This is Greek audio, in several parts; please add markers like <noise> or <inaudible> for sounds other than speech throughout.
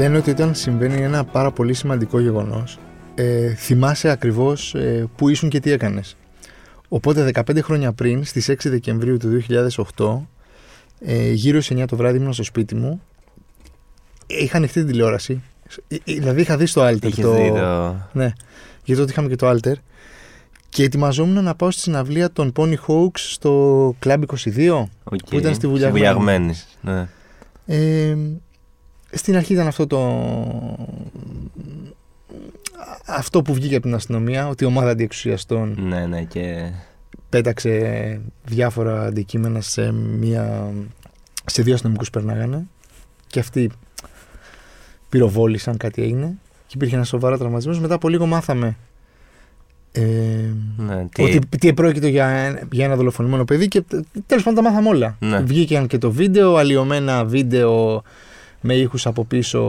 Λένε ότι όταν συμβαίνει ένα πάρα πολύ σημαντικό γεγονός ε, θυμάσαι ακριβώς ε, που ήσουν και τι έκανες. Οπότε 15 χρόνια πριν, στις 6 Δεκεμβρίου του 2008, ε, γύρω στις 9 το βράδυ ήμουν στο σπίτι μου, είχα ανοιχτή την τηλεόραση, ε, ε, δηλαδή είχα δει στο Alter Είχες το... δει το... Ναι, γιατί τότε είχαμε και το Alter και ετοιμαζόμουν να πάω στη συναυλία των Poni Hoax στο Club 22 Οκ. που ήταν στη Βουλιαγμένη. Βουλιαγμένης, Ναι. Ε, στην αρχή ήταν αυτό το. Αυτό που βγήκε από την αστυνομία, ότι η ομάδα αντιεξουσιαστών ναι, ναι, και πέταξε διάφορα αντικείμενα σε, μία, σε δύο αστυνομικούς που περνάγανε και αυτοί πυροβόλησαν, κάτι έγινε και υπήρχε ένας σοβαρό τραυματισμός. Μετά από λίγο μάθαμε ε, ναι, τι... ότι τι πρόκειται για, ένα- για ένα δολοφονημένο παιδί και τέλος πάντων τα μάθαμε όλα. Ναι. Βγήκαν και το βίντεο, αλλοιωμένα βίντεο με ήχους από πίσω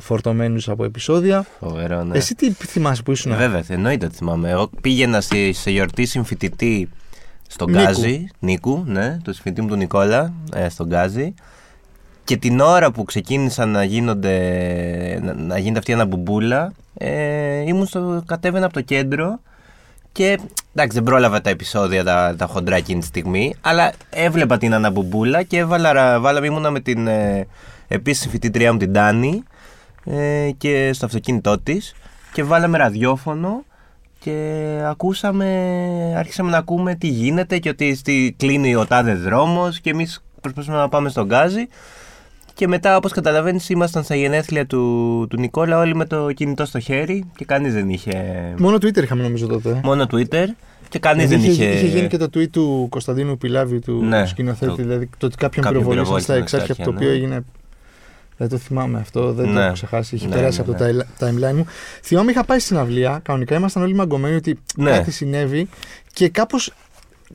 φορτωμένους από επεισόδια. Φοβερό, ναι. Εσύ τι θυμάσαι που ήσουν; Βέβαια, εννοείται ότι θυμάμαι. Εγώ πήγαινα στη, σε γιορτή συμφοιτητή στον Νίκου. Γκάζι, Νίκου, ναι, του συμφοιτητή μου του Νικόλα, ε, στον Γκάζι. Και την ώρα που ξεκίνησαν να γίνονται, να, να γίνεται αυτή η αναμπουμπούλα, ε, ήμουν στο, κατέβαινα από το κέντρο και εντάξει δεν πρόλαβα τα επεισόδια τα, τα χοντρά εκείνη τη στιγμή, αλλά έβλεπα την αναμπουμπούλα και έβαλα, βάλαμε ήμουνα με την ε, επίσης συμφοιτήτριά μου την Τάνη ε, και στο αυτοκίνητό της και βάλαμε ραδιόφωνο και ακούσαμε, άρχισαμε να ακούμε τι γίνεται και ότι στη, κλείνει ο τάδε δρόμος και εμείς προσπαθούμε να πάμε στον Γκάζι και μετά όπως καταλαβαίνεις ήμασταν στα γενέθλια του, του Νικόλα όλοι με το κινητό στο χέρι και κανείς δεν είχε Μόνο Twitter είχαμε νομίζω τότε. μόνο Twitter και κανείς Δηλαδή δεν είχε, είχε... είχε γίνει και το tweet του Κωνσταντίνου Πιλάβη, του Ναι, σκηνοθέτη, το- δηλαδή το ότι κάποιον κάποιον πυροβολήσαν στα πυροβόλησαν εξάρχεια, στα από το οποίο αρχαία, ναι. έγινε. Δεν το θυμάμαι αυτό, δεν το Ναι. έχω ξεχάσει. Έχει Ναι, περάσει ναι, από το timeline μου. Θυμάμαι είχα πάει στην αυλία, κανονικά ήμασταν όλοι μαγκωμένοι ότι Ναι. κάτι συνέβη και κάπως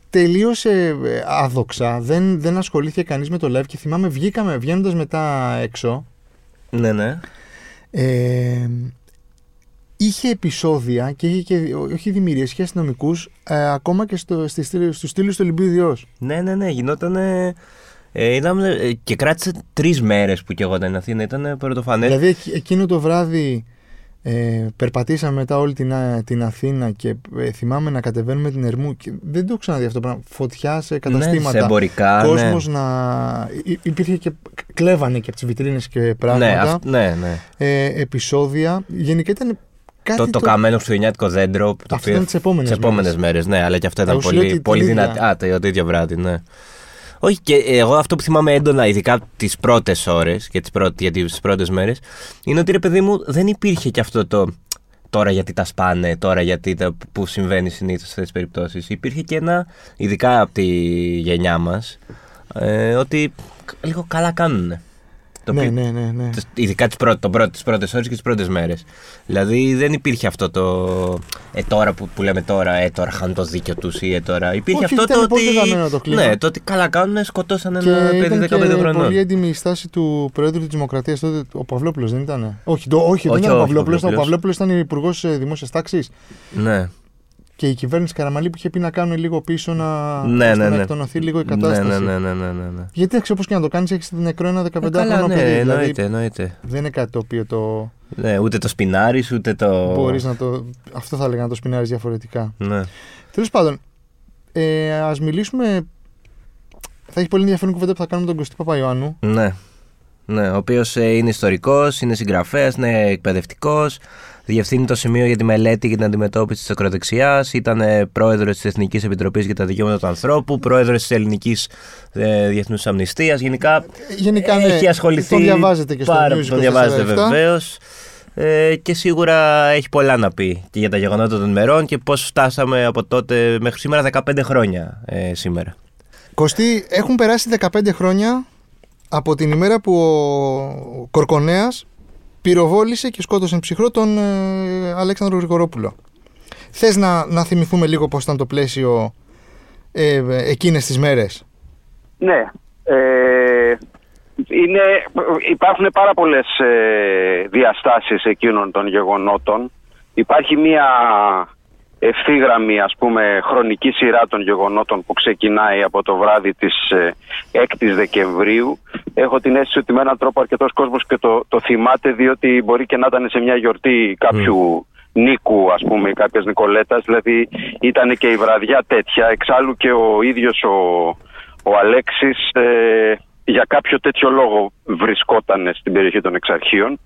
τελείωσε ε, άδοξα. Δεν, δεν ασχολήθηκε κανείς με το live και θυμάμαι βγήκαμε βγαίνοντας μετά έξω. Ναι, ναι. Ε, είχε επεισόδια και είχε και, όχι δημιουργίες, είχε αστυνομικούς ακόμα και στο, στις, στήλες- στους στήλους του Ολυμπίου Διός. Ναι, ναι, ναι, γινόταν. Ε, είδαμε, ε, και κράτησε τρεις μέρες που και εγώ ήταν στην Αθήνα. Ήταν πρωτοφανές. Δηλαδή εκ- εκείνο το βράδυ ε, περπατήσαμε μετά όλη την, Α- την Αθήνα και ε, θυμάμαι να κατεβαίνουμε την Ερμού και δεν το έχω ξαναδεί αυτό το πράγμα. Φωτιά σε ναι, καταστήματα. σε εμπορικά. κόσμος ναι. να. υ- Υπήρχε και. κλέβανε και από τις βιτρίνες και Ναι, πράγματα. αυ- ναι, ναι. ε, επεισόδια. Γενικά ήταν κάτι. Το, το καμένο χριστουγεννιάτικο δέντρο. Το Αυτό ήταν τις επόμενες τις επόμενες μέρες, ναι, αλλά και αυτό ήταν Εγώ σου λέω πολύ, την- πολύ την ίδια. δυνατή. Α, το, το ίδιο βράδυ, ναι. Όχι, και εγώ αυτό που θυμάμαι έντονα, ειδικά τις πρώτες ώρες και τις πρώτε, γιατί τις πρώτες μέρες, είναι ότι ρε παιδί μου δεν υπήρχε και αυτό το τώρα γιατί τα σπάνε, τώρα γιατί τα, που συμβαίνει συνήθως σε αυτές τις περιπτώσεις. Υπήρχε και ένα, ειδικά από τη γενιά μας, ε, ότι λίγο καλά κάνουν. Το Ναι, οποίο- ναι, ναι, ναι. τις- Ειδικά τις, πρώτες, πρώτες, τις πρώτες ώρες και τις πρώτες μέρες. Δηλαδή δεν υπήρχε αυτό το ε τώρα που, που λέμε τώρα, ε τώρα χάνουν το δίκιο τους ή ε τώρα. Υπήρχε Όχι, αυτό ήταν το πολύ ότι... δεδομένο το κλίμα. Ναι, το ότι καλά κάνουν, σκοτώσαν Και ένα παιδί ήταν 15 και χρονών. πολύ έντιμη η στάση του Προέδρου της Δημοκρατίας τότε, ο Παυλόπουλος, δεν ήταν. Όχι, το, όχι, δεν Όχι, ήταν ο όχι, Παυλόπουλος. Ο Παυλόπουλος. Παυλόπουλος ήταν υπουργός δημόσιας τάξης Ναι, και η κυβέρνηση Καραμαλή που είχε πει να κάνουν λίγο πίσω να, Ναι, ώστε ναι, να ναι. εκτονωθεί λίγο η ναι, κατάσταση. ναι, ναι, ναι, ναι, ναι, ναι. Γιατί όπως και να το κάνεις, έχεις νεκρό ένα 15 Ε, καλά, χρονό ναι, παιδί. Δηλαδή, εννοείται, εννοείται. δεν είναι κάτι το οποίο το Ναι, ούτε το σπινάρι, ούτε το... μπορείς να το. Αυτό θα έλεγα να το σπινάρεις διαφορετικά. Ναι. Τέλος πάντων, ε, ας μιλήσουμε. Θα έχει πολύ ενδιαφέρον κουβέντα που θα κάνουμε τον Κωστή Παπαϊωάννου. Ναι. Ναι, ο οποίος είναι ιστορικός, είναι συγγραφέας, είναι εκπαιδευτικός. Διευθύνει το σημείο για τη μελέτη και την αντιμετώπιση της ακροδεξιάς. Ήταν πρόεδρος της Εθνικής Επιτροπής για τα Δικαιώματα του Ανθρώπου, πρόεδρος της Ελληνικής ε, Διεθνούς Αμνηστίας. Γενικά, Γενικά, ναι, έχει ασχοληθεί. τον διαβάζετε και στο πάρα- News Τον διαβάζετε 24/7. βεβαίως. Ε, και σίγουρα έχει πολλά να πει και για τα γεγονότα των ημερών και πώς φτάσαμε από τότε μέχρι σήμερα 15 χρόνια ε, σήμερα. Κωστή, έχουν περάσει 15 χρόνια από την ημέρα που ο Κορκονέας πυροβόλησε και σκότωσε ψυχρό τον ε, Αλέξανδρο Γρηγορόπουλο. Θες να, να θυμηθούμε λίγο πώς ήταν το πλαίσιο ε, εκείνες τις μέρες; Ναι. Ε, είναι, υπάρχουν πάρα πολλές ε, διαστάσεις εκείνων των γεγονότων. Υπάρχει μια ευθύγραμμη ας πούμε χρονική σειρά των γεγονότων που ξεκινάει από το βράδυ της 6ης Δεκεμβρίου. Έχω την αίσθηση ότι με έναν τρόπο αρκετός κόσμος και το, το θυμάται διότι μπορεί και να ήταν σε μια γιορτή κάποιου νίκου ας πούμε κάποιας Νικολέτας δηλαδή ήταν και η βραδιά τέτοια εξάλλου και ο ίδιος ο, ο Αλέξης ε, για κάποιο τέτοιο λόγο βρισκόταν στην περιοχή των εξαρχείων.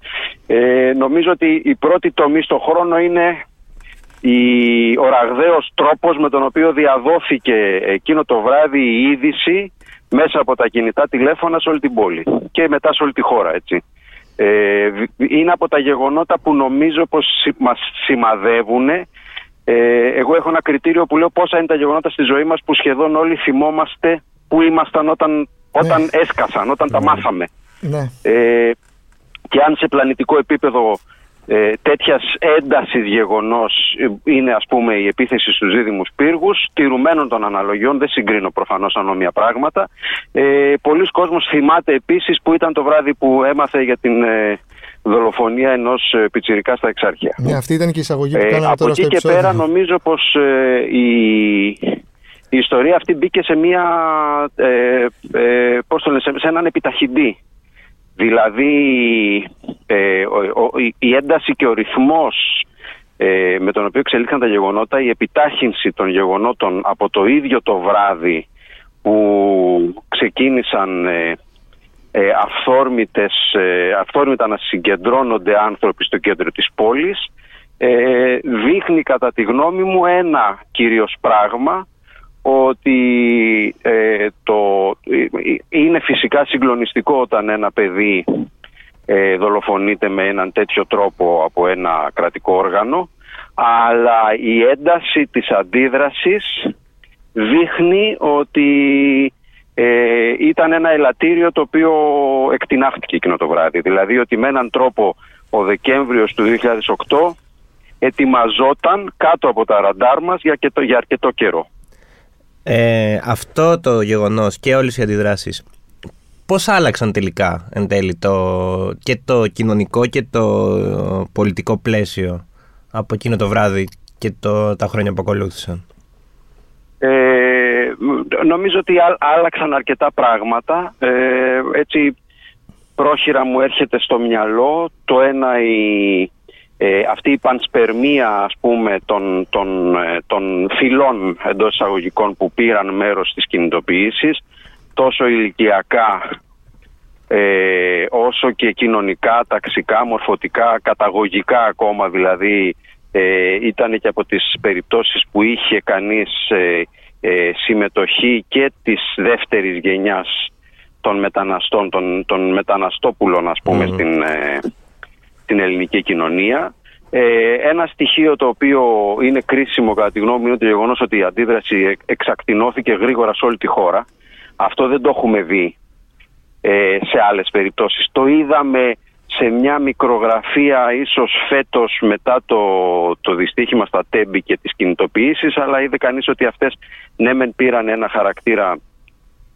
Ε, νομίζω ότι η πρώτη τομή στο χρόνο είναι η, ο ραγδαίος τρόπος με τον οποίο διαδόθηκε εκείνο το βράδυ η είδηση μέσα από τα κινητά τηλέφωνα σε όλη την πόλη και μετά σε όλη τη χώρα έτσι. Ε, είναι από τα γεγονότα που νομίζω πως μας σημαδεύουν ε, εγώ έχω ένα κριτήριο που λέω πόσα είναι τα γεγονότα στη ζωή μας που σχεδόν όλοι θυμόμαστε που ήμασταν όταν, όταν ναι. έσκασαν, όταν τα ναι. μάθαμε. Ναι. Ε, και αν σε πλανητικό επίπεδο ε, τέτοιας έντασης γεγονός είναι ας πούμε η επίθεση στους δίδυμους πύργους τηρουμένων των αναλογιών, δεν συγκρίνω προφανώς ανώμια πράγματα. Ε, πολλοί κόσμος θυμάται επίσης που ήταν το βράδυ που έμαθε για την ε, δολοφονία ενός ε, πιτσιρικά στα εξάρχεια. Ναι αυτή ήταν και η εισαγωγή που ε, κάναμε τώρα στο Από εκεί και πέρα νομίζω πως ε, η, η ιστορία αυτή μπήκε σε μια ε, πώς το λένε, σε έναν επιταχυντή Δηλαδή ε, η ένταση και ο ρυθμός ε, με τον οποίο εξελίχθηκαν τα γεγονότα, η επιτάχυνση των γεγονότων από το ίδιο το βράδυ που ξεκίνησαν ε, ε, αυθόρμητες, ε, αυθόρμητα να συγκεντρώνονται άνθρωποι στο κέντρο της πόλης ε, δείχνει κατά τη γνώμη μου ένα κυρίως πράγμα ότι ε, το, είναι φυσικά συγκλονιστικό όταν ένα παιδί ε, δολοφονείται με έναν τέτοιο τρόπο από ένα κρατικό όργανο αλλά η ένταση της αντίδρασης δείχνει ότι ε, ήταν ένα ελαττήριο το οποίο εκτινάχτηκε εκείνο το βράδυ. Δηλαδή ότι με έναν τρόπο ο Δεκέμβριος του 2008 ετοιμαζόταν κάτω από τα ραντάρ μας για, για αρκετό καιρό. Ε, αυτό το γεγονός και όλες οι αντιδράσεις πώς άλλαξαν τελικά εν τέλει το, και το κοινωνικό και το πολιτικό πλαίσιο από εκείνο το βράδυ και το, τα χρόνια που ακολούθησαν; Ε, νομίζω ότι άλλαξαν αρκετά πράγματα. Ε, έτσι πρόχειρα μου έρχεται στο μυαλό το ένα η ε, αυτή η πανσπερμία ας πούμε των, των, ε, των φυλών εντός εισαγωγικών που πήραν μέρος στις κινητοποιήσεις τόσο ηλικιακά ε, όσο και κοινωνικά, ταξικά, μορφωτικά, καταγωγικά ακόμα δηλαδή ε, ήταν και από τις περιπτώσεις που είχε κανείς ε, συμμετοχή και της δεύτερης γενιάς των μεταναστών, των, των μεταναστόπουλων ας πούμε στην, την ελληνική κοινωνία. Ε, ένα στοιχείο το οποίο είναι κρίσιμο κατά τη γνώμη μου είναι το γεγονός ότι η αντίδραση εξακτηνώθηκε γρήγορα σε όλη τη χώρα. Αυτό δεν το έχουμε δει ε, σε άλλες περιπτώσεις. Το είδαμε σε μια μικρογραφία ίσως φέτος μετά το, το δυστύχημα στα τέμπη και τις κινητοποιήσεις αλλά είδε κανείς ότι αυτές ναι μεν πήραν ένα χαρακτήρα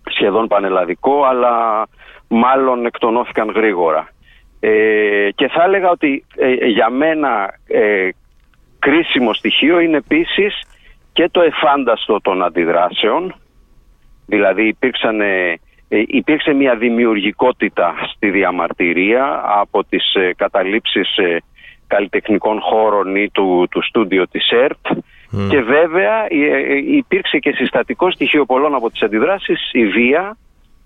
σχεδόν πανελλαδικό αλλά μάλλον εκτονώθηκαν γρήγορα. Ε, και θα έλεγα ότι ε, για μένα ε, κρίσιμο στοιχείο είναι επίσης και το εφάνταστο των αντιδράσεων. Δηλαδή υπήρξαν, υπήρξε μια δημιουργικότητα στη διαμαρτυρία από τις καταλήψεις καλλιτεχνικών χώρων ή του, του στούντιο της ΕΡΤ. Και βέβαια υπήρξε και συστατικό στοιχείο πολλών από τις αντιδράσεις η βία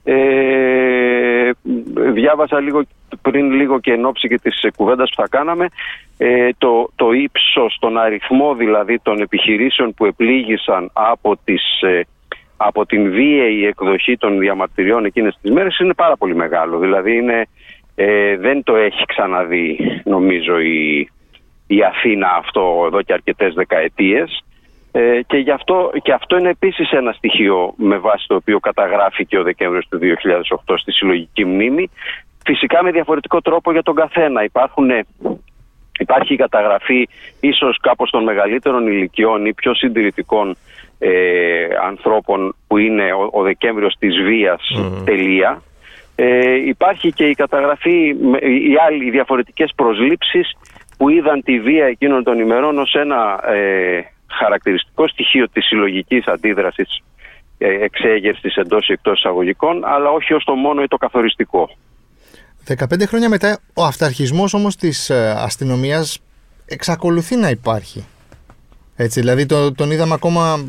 ε, διάβασα λίγο πριν λίγο και εν ώψη και της κουβέντας που θα κάναμε ε, το, το ύψος, τον αριθμό δηλαδή των επιχειρήσεων που επλήγησαν από, τις, ε, από την βίαιη εκδοχή των διαμαρτυριών εκείνες τις μέρες είναι πάρα πολύ μεγάλο. Δηλαδή είναι, ε, δεν το έχει ξαναδεί νομίζω η, η Αθήνα αυτό εδώ και αρκετές δεκαετίες ε, και, γι αυτό, και αυτό είναι επίσης ένα στοιχείο με βάση το οποίο καταγράφηκε ο Δεκέμβριος του 2008 στη συλλογική μνήμη. Φυσικά με διαφορετικό τρόπο για τον καθένα. Υπάρχουν, υπάρχει η καταγραφή ίσως κάπως των μεγαλύτερων ηλικιών ή πιο συντηρητικών ε, ανθρώπων που είναι ο, ο Δεκέμβριος της βίας τελεία. Ε, υπάρχει και η καταγραφή, οι άλλοι οι διαφορετικές προσλήψεις που είδαν τη βία εκείνων των ημερών ως ένα ε, χαρακτηριστικό στοιχείο της συλλογικής αντίδρασης ε, εξέγερσης εντός ή εκτός εισαγωγικών, αλλά όχι ως το μόνο ή το καθοριστικό. 15 χρόνια μετά ο αυταρχισμός όμως της ε, αστυνομίας εξακολουθεί να υπάρχει. Έτσι, δηλαδή το, τον είδαμε ακόμα,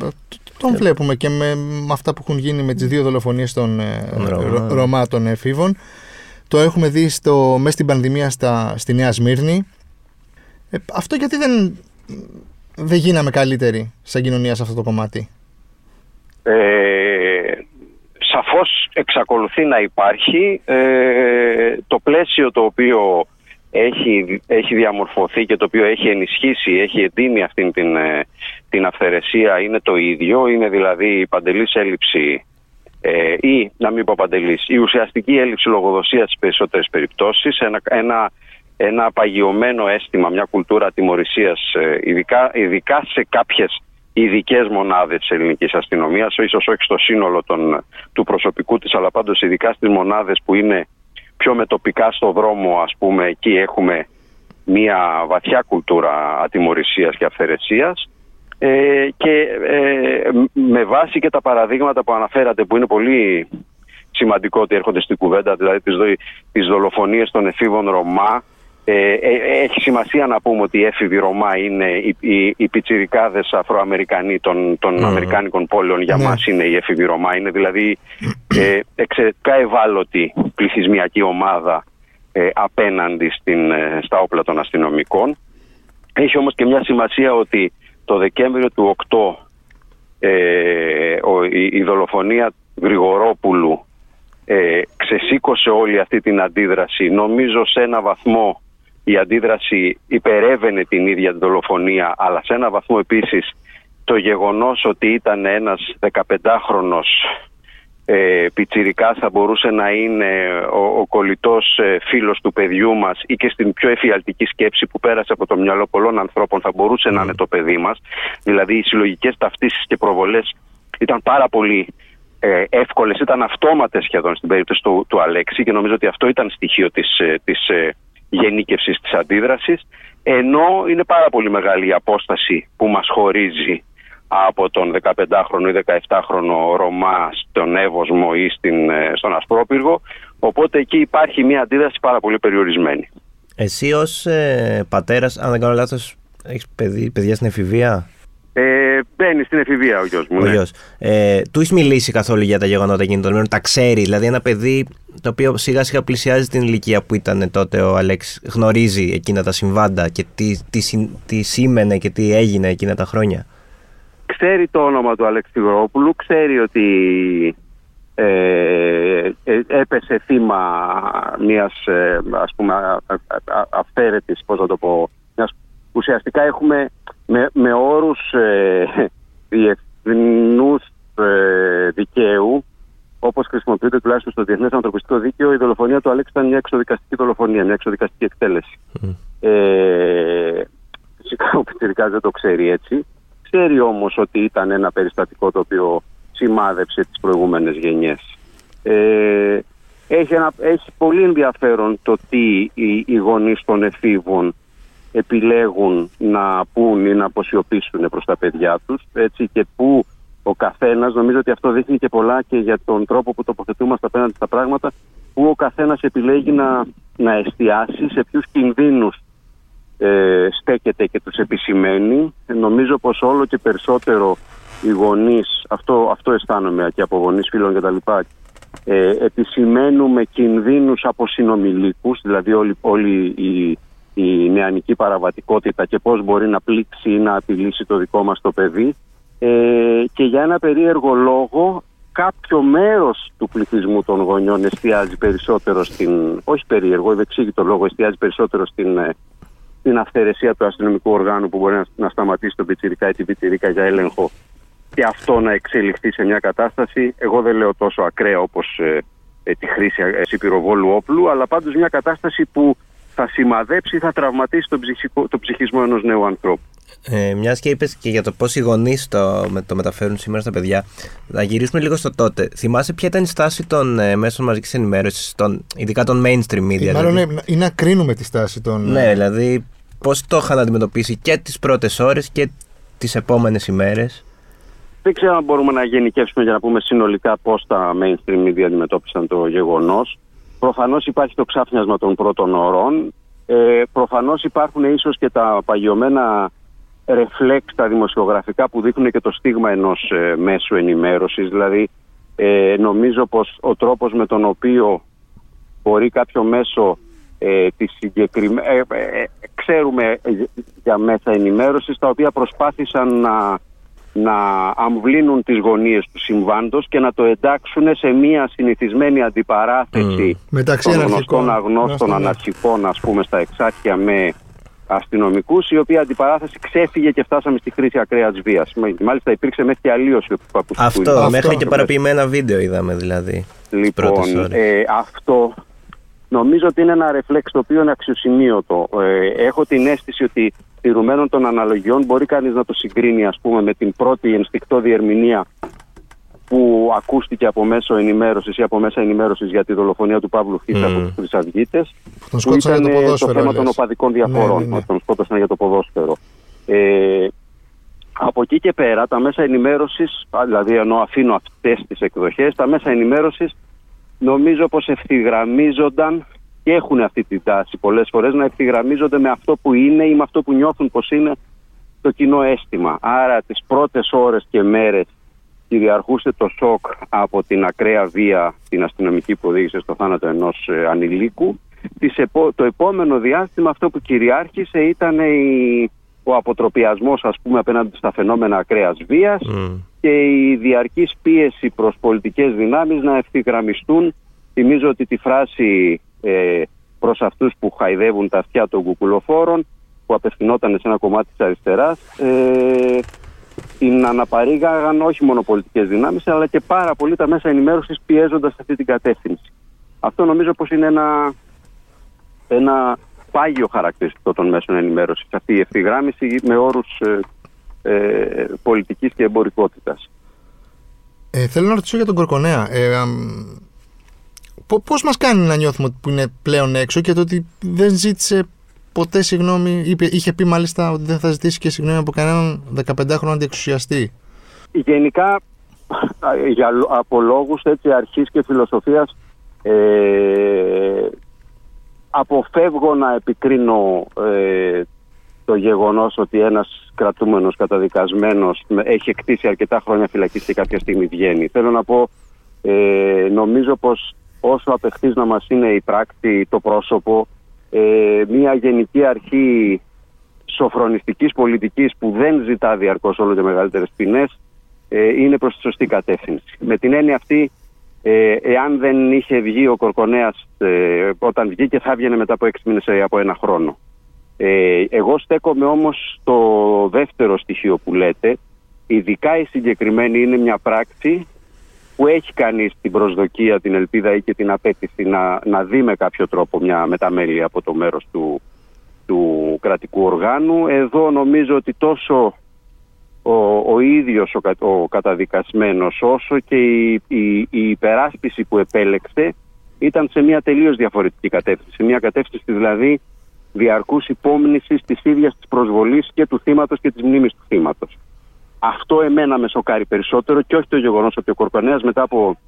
τον βλέπουμε και με, με αυτά που έχουν γίνει με τις δύο δολοφονίες των ε, Ρωμά. Ρωμά των εφήβων. Το έχουμε δει στο, μέσα στην πανδημία στα, στη Νέα Σμύρνη. Ε, αυτό γιατί δεν, δεν γίναμε καλύτεροι σαν κοινωνία σε αυτό το κομμάτι. Ε, σαφώς εξακολουθεί να υπάρχει ε, το πλαίσιο το οποίο έχει, έχει διαμορφωθεί και το οποίο έχει ενισχύσει, έχει εντείνει αυτή την, ε, την αυθαιρεσία είναι το ίδιο, είναι δηλαδή η παντελής έλλειψη ε, ή να μην πω παντελής, η ουσιαστική έλλειψη λογοδοσίας στις περισσότερες περιπτώσεις, ένα, ένα, ένα παγιωμένο αίσθημα, μια κουλτούρα τιμωρησίας, ε, ειδικά, ειδικά σε κάποιες ειδικές μονάδες της ελληνικής αστυνομίας, ίσως όχι στο σύνολο των, του προσωπικού της, αλλά πάντως ειδικά στις μονάδες που είναι πιο μετοπικά στο δρόμο, ας πούμε, εκεί έχουμε μια βαθιά κουλτούρα ατιμορρησίας και αυθαιρεσίας. Ε, και ε, με βάση και τα παραδείγματα που αναφέρατε που είναι πολύ σημαντικό ότι έρχονται στην κουβέντα δηλαδή τις, δο, τις δολοφονίες των εφήβων Ρωμά ε, ε, έχει σημασία να πούμε ότι οι έφηβοι Ρωμά είναι οι, οι, οι πιτσιρικάδες Αφροαμερικανοί των, των mm. Αμερικάνικων πόλεων για mm. μας είναι οι έφηβοι Ρωμά είναι δηλαδή ε, εξαιρετικά ευάλωτη πληθυσμιακή ομάδα ε, απέναντι στην, ε, στα όπλα των αστυνομικών έχει όμως και μια σημασία ότι το Δεκέμβριο του 8 ε, ο, η, η, δολοφονία Γρηγορόπουλου ε, ξεσήκωσε όλη αυτή την αντίδραση νομίζω σε ένα βαθμό η αντίδραση υπερεύαινε την ίδια την δολοφονία αλλά σε ένα βαθμό επίσης το γεγονός ότι ήταν ένας 15χρονος ε, πιτσιρικάς θα μπορούσε να είναι ο, ο κολλητός ε, φίλος του παιδιού μας ή και στην πιο εφιαλτική σκέψη που πέρασε από το μυαλό πολλών ανθρώπων θα μπορούσε να είναι το παιδί μας. Δηλαδή οι συλλογικές ταυτίσεις και προβολές ήταν πάρα πολύ ε, εύκολες, ήταν αυτόματες σχεδόν στην περίπτωση του, του Αλέξη και νομίζω ότι αυτό ήταν στοιχείο της, ε, της ε, γενίκευσης της αντίδρασης ενώ είναι πάρα πολύ μεγάλη η απόσταση που μας χωρίζει από τον 15χρονο ή 17χρονο Ρωμά στον Εύωσμο ή στην, στον Ασπρόπυργο οπότε εκεί υπάρχει μια αντίδραση πάρα πολύ περιορισμένη. Εσύ ως ε, πατέρας, αν δεν κάνω λάθος, έχεις παιδί, παιδιά στην εφηβεία; Ε, μπαίνει στην εφηβεία ο γιος μου. Ο ναι. γιος. Ε, του έχεις μιλήσει καθόλου για τα γεγονότα εκείνη των μέρων, τα ξέρει. Δηλαδή, ένα παιδί το οποίο σιγά σιγά πλησιάζει την ηλικία που ήταν τότε ο Αλέξ, γνωρίζει εκείνα τα συμβάντα και τι, τι, τι σήμαινε και τι έγινε εκείνα τα χρόνια; Ξέρει το όνομα του Αλέξη Γρόπουλου, ξέρει ότι ε, ε, έπεσε θύμα μιας ε, ας πούμε αυθαίρετης, πώς να το πω, μιας, ουσιαστικά έχουμε με, με όρους ε, <laughs> διεθνούς ε, δικαίου όπως χρησιμοποιείται τουλάχιστον στο Διεθνές Ανθρωπιστικό Δίκαιο η δολοφονία του Αλέξη ήταν μια εξοδικαστική δολοφονία, μια εξοδικαστική εκτέλεση. Mm. Ε, φυσικά ο Πιτσιρικάς δεν το ξέρει έτσι. Ξέρει όμως ότι ήταν ένα περιστατικό το οποίο σημάδεψε τις προηγούμενες γενιές. Ε, έχει, ένα, έχει πολύ ενδιαφέρον το τι οι, οι γονείς των εφήβων επιλέγουν να πούν ή να αποσιωπήσουν προς τα παιδιά τους έτσι, και που ο καθένας, νομίζω ότι αυτό δείχνει και πολλά και για τον τρόπο που τοποθετούμαστε απέναντι στα πράγματα, που ο καθένας επιλέγει να, να εστιάσει σε ποιους κινδύνους ε, στέκεται και τους επισημαίνει. Νομίζω πως όλο και περισσότερο οι γονείς, αυτό, αυτό αισθάνομαι και από γονείς φίλων κτλ. Ε, επισημαίνουμε κινδύνους από συνομιλίκους, δηλαδή όλη, όλη η, η νεανική παραβατικότητα και πώς μπορεί να πλήξει ή να απειλήσει το δικό μας το παιδί. Ε, και για ένα περίεργο λόγο κάποιο μέρος του πληθυσμού των γονιών εστιάζει περισσότερο στην, όχι περίεργο, ευεξήγητο λόγο, εστιάζει περισσότερο στην, στην αυθαιρεσία του αστυνομικού οργάνου που μπορεί να, να σταματήσει τον πιτσιρικά ή την πιτσιρίκα για έλεγχο και αυτό να εξελιχθεί σε μια κατάσταση, εγώ δεν λέω τόσο ακραία όπως ε, ε, τη χρήση ε, πυροβόλου όπλου, αλλά πάντως μια κατάσταση που θα σημαδέψει, θα τραυματίσει τον, ψυχικό, τον ψυχισμό ενός νέου ανθρώπου. Ε, Μιας και είπες και για το πώς οι γονείς το, το μεταφέρουν σήμερα στα παιδιά, να γυρίσουμε λίγο στο τότε. Θυμάσαι ποια ήταν η στάση των ε, μέσων μαζικής ενημέρωσης, ειδικά των mainstream media. Μάλλον δηλαδή; είναι, είναι να κρίνουμε τη στάση των. Ναι, δηλαδή πώς το είχαν αντιμετωπίσει και τις πρώτες ώρες και τις επόμενες ημέρες; Δεν ξέρω αν μπορούμε να γενικεύσουμε για να πούμε συνολικά πώς τα mainstream media αντιμετώπισαν το γεγονός. Προφανώς υπάρχει το ξάφνιασμα των πρώτων ωρών. Ε, προφανώς υπάρχουν ίσως και τα παγιωμένα ρεφλέξ τα δημοσιογραφικά που δείχνουν και το στίγμα ενός ε, μέσου ενημέρωσης. Δηλαδή ε, νομίζω πως ο τρόπος με τον οποίο μπορεί κάποιο μέσο ε, της συγκεκριμέ... Ε, ε, ξέρουμε για μέσα ενημέρωσης τα οποία προσπάθησαν να, να αμβλύνουν τις γωνίες του συμβάντος και να το εντάξουν σε μια συνηθισμένη αντιπαράθεση mm. Μεταξύ των γνωστών αγνώστων αναρχικών ας πούμε στα εξάρχεια με αστυνομικούς, η οποία αντιπαράθεση ξέφυγε και φτάσαμε στη χρήση ακραίας βίας. Μάλιστα υπήρξε μέχρι και αλλίωση του Αυτό, αυτό, μέχρι και παραποιημένα βίντεο είδαμε δηλαδή. Λοιπόν, ε, αυτό νομίζω ότι είναι ένα ρεφλέξ το οποίο είναι αξιοσημείωτο. Ε, έχω την αίσθηση ότι τηρουμένων των αναλογιών μπορεί κανείς να το συγκρίνει ας πούμε με την πρώτη ενστικτό διερμηνία που ακούστηκε από μέσο ενημέρωσης ή από μέσα ενημέρωσης για τη δολοφονία του Παύλου Φίσα mm. από τους Χρυσαυγίτες. Που ήταν το, το θέμα των οπαδικών διαφορών. Ναι, ναι, ναι. Τον σκότωσαν για το ποδόσφαιρο. Ε, από εκεί και πέρα, τα μέσα ενημέρωσης, δηλαδή ενώ αφήνω αυτές τις εκδοχές, τα μέσα ενημέρωσης νομίζω πως ευθυγραμμίζονταν και έχουν αυτή τη τάση πολλές φορές να ευθυγραμμίζονται με αυτό που είναι ή με αυτό που νιώθουν πως είναι το κοινό αίσθημα. Άρα, τις πρώτες ώρες και μέρες κυριαρχούσε το σοκ από την ακραία βία την αστυνομική που οδήγησε στο θάνατο ενός ε, ανηλίκου. Το επόμενο διάστημα αυτό που κυριάρχησε ήταν η... ο αποτροπιασμός ας πούμε απέναντι στα φαινόμενα ακραίας βίας και η διαρκής πίεση προς πολιτικές δυνάμεις να ευθυγραμμιστούν. Θυμίζω ότι τη φράση ε, προς αυτούς που χαϊδεύουν τα αυτιά των κουκουλοφόρων που απευθυνόταν σε ένα κομμάτι της αριστεράς ε, την αναπαρήγαγαν όχι μόνο πολιτικές δυνάμεις, αλλά και πάρα πολύ τα μέσα ενημέρωσης πιέζοντας αυτή την κατεύθυνση. Αυτό νομίζω πως είναι ένα, ένα πάγιο χαρακτηριστικό των μέσων ενημέρωσης. Αυτή η ευθυγράμμιση με όρους ε, ε, πολιτικής και εμπορικότητας. Ε, θέλω να ρωτήσω για τον Κορκονέα. Ε, Πώς μας κάνει να νιώθουμε που είναι πλέον έξω και το ότι δεν ζήτησε ποτέ συγγνώμη, είπε, είχε πει μάλιστα ότι δεν θα ζητήσει και συγγνώμη από κανέναν 15χρονο αντιεξουσιαστή. Γενικά, για, από λόγους έτσι αρχής και φιλοσοφίας ε, αποφεύγω να επικρίνω ε, το γεγονός ότι ένας κρατούμενος καταδικασμένος έχει εκτίσει αρκετά χρόνια φυλακή και κάποια στιγμή βγαίνει. Θέλω να πω, ε, νομίζω πως όσο απεχθής να μας είναι η πράξη, το πρόσωπο, ε, μια γενική αρχή σοφρονιστικής πολιτικής που δεν ζητά διαρκώς όλο και μεγαλύτερες ποινές ε, είναι προς τη σωστή κατεύθυνση. Με την έννοια αυτή, ε, εάν δεν είχε βγει ο Κορκονέας ε, όταν βγήκε θα έβγαινε μετά από έξι μήνες ή από ένα χρόνο. Ε, εγώ στέκομαι όμως στο δεύτερο στοιχείο που λέτε, ειδικά η συγκεκριμένη είναι μια πράξη που έχει κάνει την προσδοκία, την ελπίδα ή και την απέτηση να, να δει με κάποιο τρόπο μια μεταμέλεια από το μέρος του, του κρατικού οργάνου. Εδώ νομίζω ότι τόσο ο, ο ίδιος ο, ο καταδικασμένος όσο και η, η, η υπεράσπιση που επέλεξε ήταν σε μια τελείως διαφορετική κατεύθυνση. Σε μια κατεύθυνση δηλαδή διαρκούς υπόμνησης της ίδιας της προσβολής και του θύματος και της μνήμης του θύματος. Αυτό εμένα με σοκάρει περισσότερο και όχι το γεγονός ότι ο Κορπανέας μετά από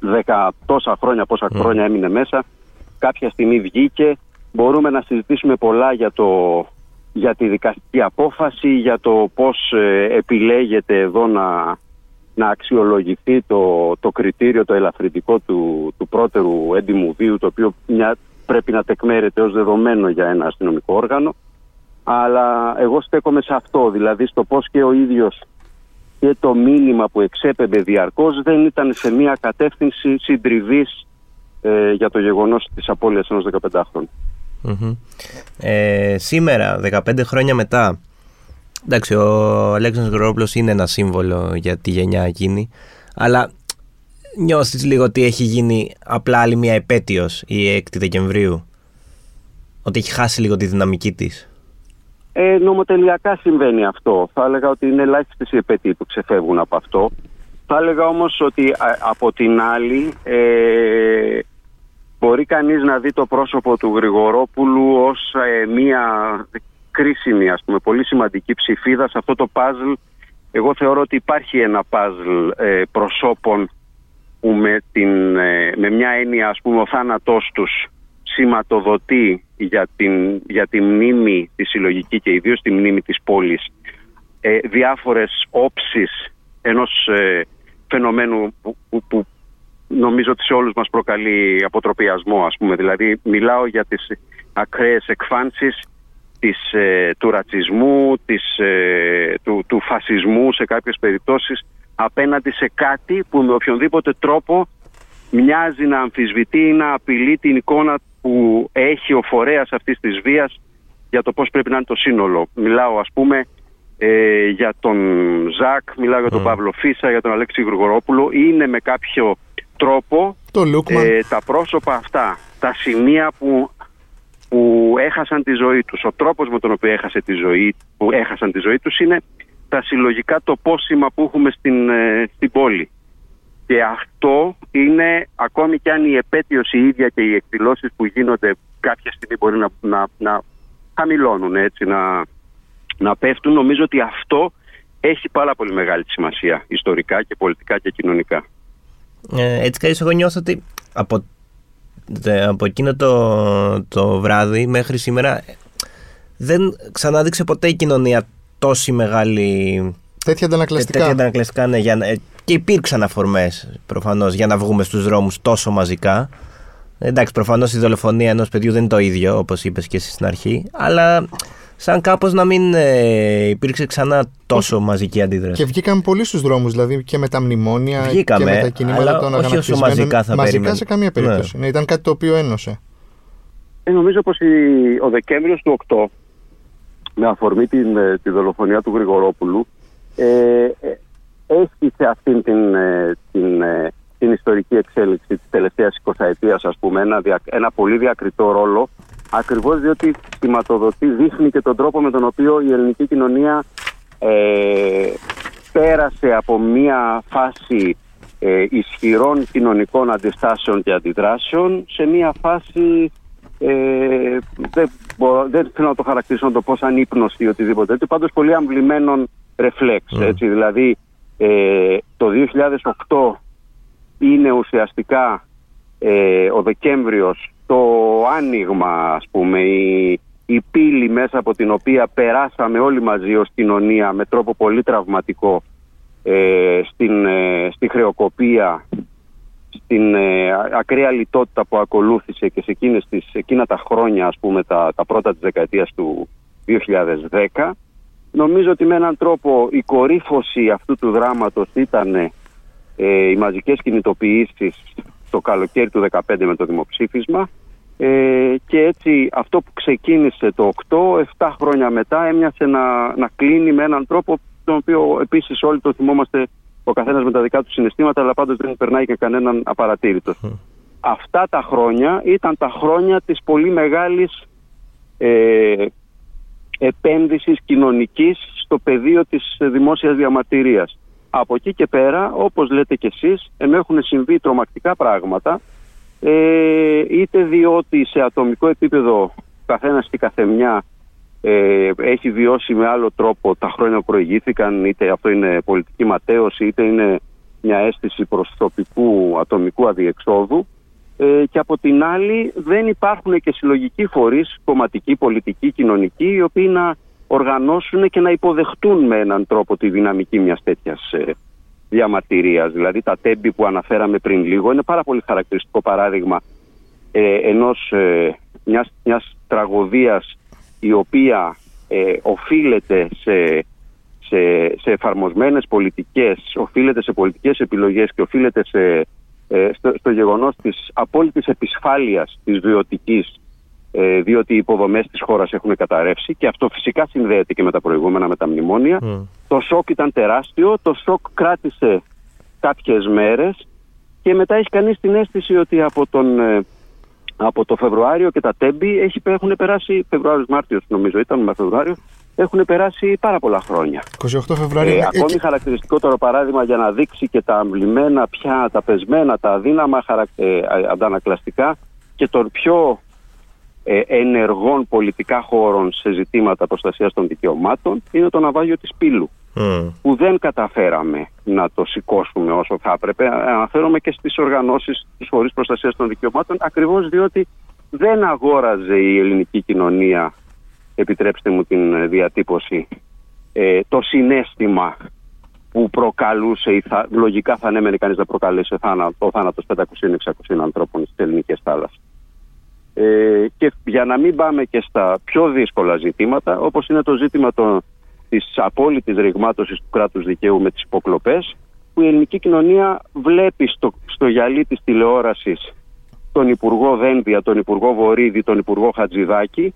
δέκα τόσα χρόνια, πόσα mm. χρόνια έμεινε μέσα, κάποια στιγμή βγήκε. Μπορούμε να συζητήσουμε πολλά για, το, για τη δικαστική απόφαση, για το πώς ε, επιλέγεται εδώ να, να αξιολογηθεί το, το κριτήριο, το ελαφρυντικό του, του πρώτερου έντιμου βίου, το οποίο μια, πρέπει να τεκμέρεται ως δεδομένο για ένα αστυνομικό όργανο αλλά εγώ στέκομαι σε αυτό, δηλαδή στο πώς και ο ίδιος και το μήνυμα που εξέπεμπε διαρκώς δεν ήταν σε μια κατεύθυνση συντριβής ε, για το γεγονός της απώλειας ενός 15χρονου. Mm-hmm. Ε, σήμερα, 15 χρόνια μετά, εντάξει, ο Αλέξανδρος Γρόπλος είναι ένα σύμβολο για τη γενιά εκείνη, αλλά νιώθεις λίγο ότι έχει γίνει απλά άλλη μια επέτειος η 6η Δεκεμβρίου, ότι έχει χάσει λίγο τη δυναμική της; Ε, νομοτελειακά συμβαίνει αυτό. Θα έλεγα ότι είναι ελάχιστες οι επέτειοι που ξεφεύγουν από αυτό. Θα έλεγα όμως ότι από την άλλη ε, μπορεί κανείς να δει το πρόσωπο του Γρηγορόπουλου ως ε, μία κρίσιμη, ας πούμε, πολύ σημαντική ψηφίδα σε αυτό το παζλ. Εγώ θεωρώ ότι υπάρχει ένα παζλ ε, προσώπων που με, την, ε, με μια έννοια, ας πούμε, ο θάνατός τους σηματοδοτεί για την, για τη μνήμη τη συλλογική και ιδίως τη μνήμη της πόλης ε, διάφορες όψεις ενός ε, φαινομένου που, που, που, νομίζω ότι σε όλους μας προκαλεί αποτροπιασμό ας πούμε. Δηλαδή μιλάω για τις ακραίες εκφάνσεις της, ε, του ρατσισμού, της, ε, του, του φασισμού σε κάποιες περιπτώσεις απέναντι σε κάτι που με οποιονδήποτε τρόπο μοιάζει να αμφισβητεί ή να απειλεί την εικόνα που έχει ο φορέας αυτής της βίας για το πώς πρέπει να είναι το σύνολο. Μιλάω ας πούμε ε, για τον Ζακ, μιλάω για τον mm. Παύλο Φίσα, για τον Αλέξη Γρηγορόπουλο. Είναι με κάποιο τρόπο το ε, τα πρόσωπα αυτά, τα σημεία που, που έχασαν τη ζωή τους. Ο τρόπος με τον οποίο έχασε τη ζωή, που έχασαν τη ζωή τους είναι τα συλλογικά τοπόσημα που έχουμε στην, ε, στην πόλη. Και αυτό είναι, ακόμη κι αν η επέτειος η ίδια και οι εκδηλώσεις που γίνονται κάποια στιγμή μπορεί να, να, να χαμηλώνουν, έτσι, να, να πέφτουν, νομίζω ότι αυτό έχει πάρα πολύ μεγάλη σημασία ιστορικά και πολιτικά και κοινωνικά. Ε, έτσι καλώς εγώ νιώθω ότι από, από εκείνο το, το βράδυ μέχρι σήμερα δεν ξανάδειξε ποτέ η κοινωνία τόση μεγάλη Τέτοια αντανακλαστικά. Τέτοια αντανακλαστικά, ναι. Για, και υπήρξαν αφορμές προφανώς για να βγούμε στους δρόμους τόσο μαζικά. Εντάξει, προφανώς η δολοφονία ενός παιδιού δεν είναι το ίδιο, όπως είπες και εσύ στην αρχή. Αλλά σαν κάπως να μην ε, υπήρξε ξανά τόσο μαζική αντίδραση. Και βγήκαμε πολύ στους δρόμους, δηλαδή και με τα μνημόνια Βγήκαμε, και με τα κινήματα των όχι όσο μαζικά θα Μαζικά σε καμία περίπτωση. Ναι. Ναι, ήταν κάτι το οποίο ένωσε. Ε, νομίζω πως ο Δεκέμβριος του 8 με αφορμή την, ε, τη δολοφονία του Γρηγορόπουλου ε, ε, έχει σε αυτήν την, ε, την, ε, την ιστορική εξέλιξη της τελευταίας 20 ετίας ας πούμε ένα, ένα πολύ διακριτό ρόλο ακριβώς διότι σηματοδοτεί, δείχνει και τον τρόπο με τον οποίο η ελληνική κοινωνία ε, πέρασε από μια φάση ε, ισχυρών κοινωνικών αντιστάσεων και αντιδράσεων σε μια φάση ε, δεν, δεν θέλω να το χαρακτηρίσω να το πω σαν ύπνωση ή οτιδήποτε έτσι, πάντως πολύ αμβλημένων ρεφλέξ. Έτσι, δηλαδή ε, το 2008 είναι ουσιαστικά ε, ο Δεκέμβριος το άνοιγμα ας πούμε η, η πύλη μέσα από την οποία περάσαμε όλοι μαζί ως κοινωνία με τρόπο πολύ τραυματικό ε, στην, ε, στη χρεοκοπία στην ε, ακραία λιτότητα που ακολούθησε και σε εκείνες τις, εκείνα τα χρόνια ας πούμε τα, τα πρώτα της δεκαετίας του 2010 Νομίζω ότι με έναν τρόπο η κορύφωση αυτού του δράματος ήταν ε, οι μαζικές κινητοποιήσεις το καλοκαίρι του 2015 με το δημοψήφισμα ε, και έτσι αυτό που ξεκίνησε το 8, 7 χρόνια μετά έμοιασε να, να κλείνει με έναν τρόπο τον οποίο επίσης όλοι το θυμόμαστε ο καθένας με τα δικά του συναισθήματα αλλά πάντως δεν περνάει και κανέναν απαρατήρητος. Αυτά τα χρόνια ήταν τα χρόνια της πολύ μεγάλης ε, επένδυσης κοινωνικής στο πεδίο της δημόσιας διαμαρτυρίας. Από εκεί και πέρα, όπως λέτε κι εσείς, ενώ έχουν συμβεί τρομακτικά πράγματα, ε, είτε διότι σε ατομικό επίπεδο καθένας και καθεμιά ε, έχει βιώσει με άλλο τρόπο τα χρόνια που προηγήθηκαν, είτε αυτό είναι πολιτική ματέωση, είτε είναι μια αίσθηση προσωπικού ατομικού αδιεξόδου, ε, και από την άλλη δεν υπάρχουν και συλλογικοί φορείς, κομματικοί, πολιτικοί, κοινωνικοί, οι οποίοι να οργανώσουν και να υποδεχτούν με έναν τρόπο τη δυναμική μιας τέτοιας ε, διαμαρτυρίας. Δηλαδή τα τέμπη που αναφέραμε πριν λίγο είναι πάρα πολύ χαρακτηριστικό παράδειγμα ε, ενός, ε, μιας, μιας τραγωδίας η οποία ε, οφείλεται σε, σε, σε εφαρμοσμένες πολιτικές, οφείλεται σε πολιτικές επιλογές και οφείλεται σε ε, στο, στο γεγονός της απόλυτης επισφάλειας της βιωτικής ε, διότι οι υποδομές της χώρας έχουν καταρρεύσει και αυτό φυσικά συνδέεται και με τα προηγούμενα με τα μνημόνια. Το σοκ ήταν τεράστιο, το σοκ κράτησε κάποιες μέρες και μετά έχει κανείς την αίσθηση ότι από, τον, ε, από το Φεβρουάριο και τα τέμπη έχει, έχουν περάσει, Φεβρουάριος-Μάρτιος νομίζω ήταν με Φεβρουάριο, έχουν περάσει πάρα πολλά χρόνια. 28 Φεβρουαρίου. Ε, ακόμη χαρακτηριστικότερο παράδειγμα για να δείξει και τα αμβλημένα πια, τα πεσμένα, τα αδύναμα χαρακ... ε, αντανακλαστικά και τον πιο ε, ενεργών πολιτικά χώρων σε ζητήματα προστασίας των δικαιωμάτων είναι το ναυάγιο της Πύλου Μμ. που δεν καταφέραμε να το σηκώσουμε όσο θα έπρεπε. Αναφέρομαι και στις οργανώσεις της φορείς προστασίας των δικαιωμάτων ακριβώς διότι δεν αγόραζε η ελληνική κοινωνία, επιτρέψτε μου την ε, διατύπωση, ε, το συνέστημα που προκαλούσε, ή θα, λογικά θα ανέμενε κανείς να προκαλέσει θάνα, ο θάνατος 500-600 ανθρώπων στις ελληνικές θάλασσες. Ε, και για να μην πάμε και στα πιο δύσκολα ζητήματα, όπως είναι το ζήτημα των, της απόλυτης ρηγμάτωσης του κράτους δικαίου με τις υποκλοπές, που η ελληνική κοινωνία βλέπει στο, στο γυαλί της τηλεόρασης τον Υπουργό Δένδια, τον Υπουργό Βορύδη, τον Υπουργό Χατζηδάκη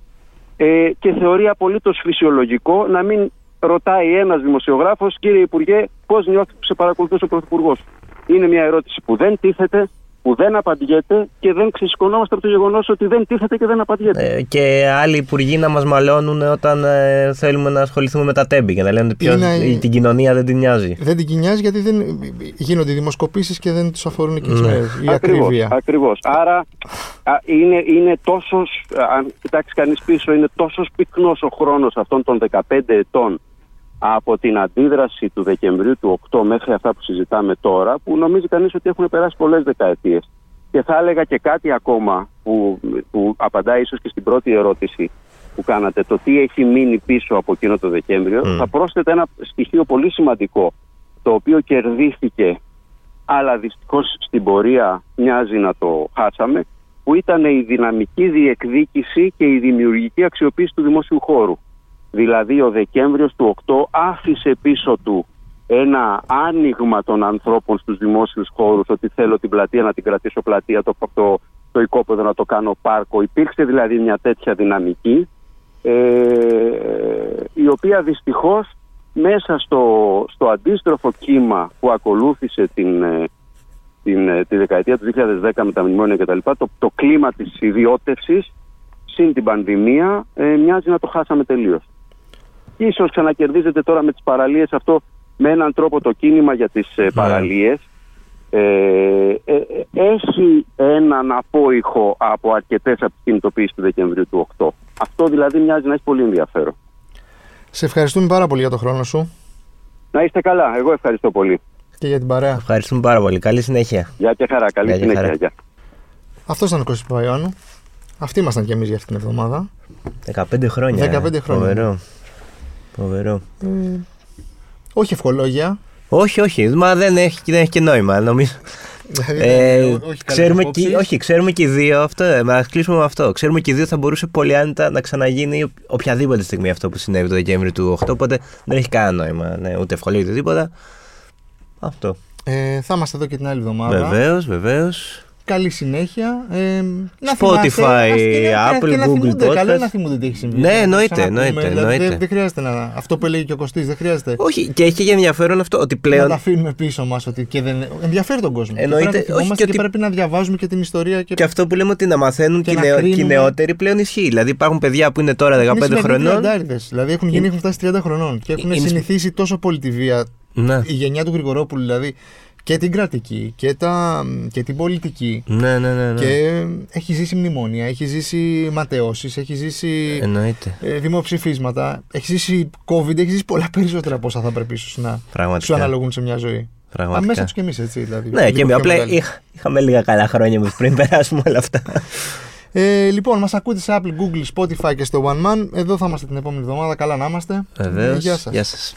ε, και θεωρεί απολύτως φυσιολογικό να μην ρωτάει ένας δημοσιογράφος «Κύριε Υπουργέ, πώς νιώθεις που σε παρακολουθούσε ο Πρωθυπουργός». Είναι μια ερώτηση που δεν τίθεται, που δεν απαντιέται και δεν ξεσηκωνόμαστε από το γεγονός ότι δεν τίθεται και δεν απαντιέται. Ε, και άλλοι υπουργοί να μας μαλώνουν όταν ε, θέλουμε να ασχοληθούμε με τα τέμπη και να λένε ότι ποιος, Είναι- η- την κοινωνία δεν την νοιάζει. Δεν την κοινιάζει γιατί δεν γίνονται δημοσκοπήσεις και δεν τους αφορούν εκεί τις Ναι. μέρες. Η Ακριβώς, ακρίβεια. ακριβώς. Άρα α, είναι, είναι τόσος, α, αν κοιτάξεις κανείς πίσω, είναι τόσος πυκνός ο χρόνος αυτών των 15 ετών από την αντίδραση του Δεκεμβρίου του 8 μέχρι αυτά που συζητάμε τώρα, που νομίζει κανείς ότι έχουν περάσει πολλές δεκαετίες. Και θα έλεγα και κάτι ακόμα που, που απαντάει ίσως και στην πρώτη ερώτηση που κάνατε, το τι έχει μείνει πίσω από εκείνο το Δεκέμβριο, Μμ. θα πρόσθετα ένα στοιχείο πολύ σημαντικό, το οποίο κερδίθηκε αλλά δυστυχώς στην πορεία μοιάζει να το χάσαμε, που ήταν η δυναμική διεκδίκηση και η δημιουργική αξιοποίηση του δημόσιου χώρου. Δηλαδή ο Δεκέμβριος του 8 άφησε πίσω του ένα άνοιγμα των ανθρώπων στους δημόσιους χώρους, ότι θέλω την πλατεία να την κρατήσω πλατεία, το, το, το οικόπεδο να το κάνω πάρκο. Υπήρξε δηλαδή μια τέτοια δυναμική, ε, η οποία δυστυχώς μέσα στο, στο αντίστροφο κύμα που ακολούθησε την, ε, την, ε, τη δεκαετία του 2010 με τα μνημόνια κτλ. Το, το κλίμα της ιδιώτευσης συν την πανδημία ε, μοιάζει να το χάσαμε τελείως. Ίσως ξανακερδίζεται τώρα με τις παραλίες αυτό με έναν τρόπο το κίνημα για τις ε, παραλίες. Ε, ε, ε, έχει έναν απόϊχο από αρκετές από τις κινητοποιήσεις του Δεκεμβρίου του 8. Αυτό δηλαδή μοιάζει να έχεις πολύ ενδιαφέρον. Σε ευχαριστούμε πάρα πολύ για το χρόνο σου Να είστε καλά. Εγώ ευχαριστώ πολύ. και για την παρέα. Ευχαριστούμε πάρα πολύ. Καλή συνέχεια. Γεια και χαρά. Καλή Γεια και συνέχεια. χαρά. Γεια. Αυτός ήταν ο Κώστας Παπαϊωάννου. Αυτοί ήμασταν κι εμείς για αυτήν την εβδομάδα. 15 χρόνια. 15 χρόνια. Φοβερό. Φοβερό. Ε, όχι ευχολόγια. Όχι, όχι, μα δεν έχει, δεν έχει και νόημα. Νομίζω. Δηλαδή, Ε, όχι καλές ξέρουμε απόψεις. και, όχι, ξέρουμε και οι δύο αυτό. Ε, μα κλείσουμε με αυτό. Ξέρουμε και οι δύο θα μπορούσε πολύ άνετα να ξαναγίνει οποιαδήποτε στιγμή αυτό που συνέβη το Δεκέμβρη του 8. Οπότε δεν έχει κανένα νόημα. Ναι, ούτε ευκολία ούτε τίποτα. Αυτό. Ε, θα είμαστε εδώ και την άλλη εβδομάδα. Βεβαίως, βεβαίως. Καλή συνέχεια. Ε, να Spotify, θυμάστε, ας- και να- Apple, και να Google θυμούνται, Καλό Podcast. είναι να θυμούνται τι έχει συμβεί. Ναι, Να εννοείται, ξαναπούμε, εννοείται, δηλαδή, εννοείται. Δεν, δεν χρειάζεται να. Αυτό που έλεγε και ο Κωστής, δεν χρειάζεται Όχι, και έχει και ενδιαφέρον αυτό ότι να πλέον. τα αφήνουμε πίσω μας. Ότι και δεν... Ενδιαφέρει τον κόσμο. Εννοείται, και πρέπει να το όχι, θυμόμαστε και και, ότι- πρέπει να διαβάζουμε και την ιστορία. Και... Και αυτό που λέμε ότι να μαθαίνουν Και και, οι να νεο- και οι κρίνουμε. νεότεροι πλέον ισχύει. Δηλαδή υπάρχουν παιδιά που είναι τώρα 15 Είναι σημερινοί χρονών. τριαντάριδες. Δηλαδή έχουν γίνει, έχουν φτάσει 30 χρονών και έχουν Είναι- συνηθίσει τόσο πολύ τη βία. Ναι. Η γενιά του Γρηγορόπουλου δηλαδή και την κρατική και, τα, και την πολιτική. Ναι, ναι, ναι. ναι. Και έχει ζήσει μνημόνια, έχει ζήσει ματαιώσεις, έχει ζήσει Εννοείται. ε, δημοψηφίσματα, έχει ζήσει COVID, έχει ζήσει πολλά περισσότερα από όσα θα πρέπει ίσως να Πραγματικά. σου αναλογούν σε μια ζωή. Πραγματικά. Αμέσα του κι εμείς, έτσι. Δηλαδή, Ναι, λίγο και εμείς. πιο απλά μεγάλοι. είχα- είχαμε λίγα καλά χρόνια μας πριν <laughs> περάσουμε όλα αυτά. Ε, λοιπόν, μας ακούτε σε Apple, Google, Spotify και στο One Man. Εδώ θα είμαστε την επόμενη εβδομάδα. Καλά να είμαστε. Βεβαίως. Γεια σας. Γεια σας.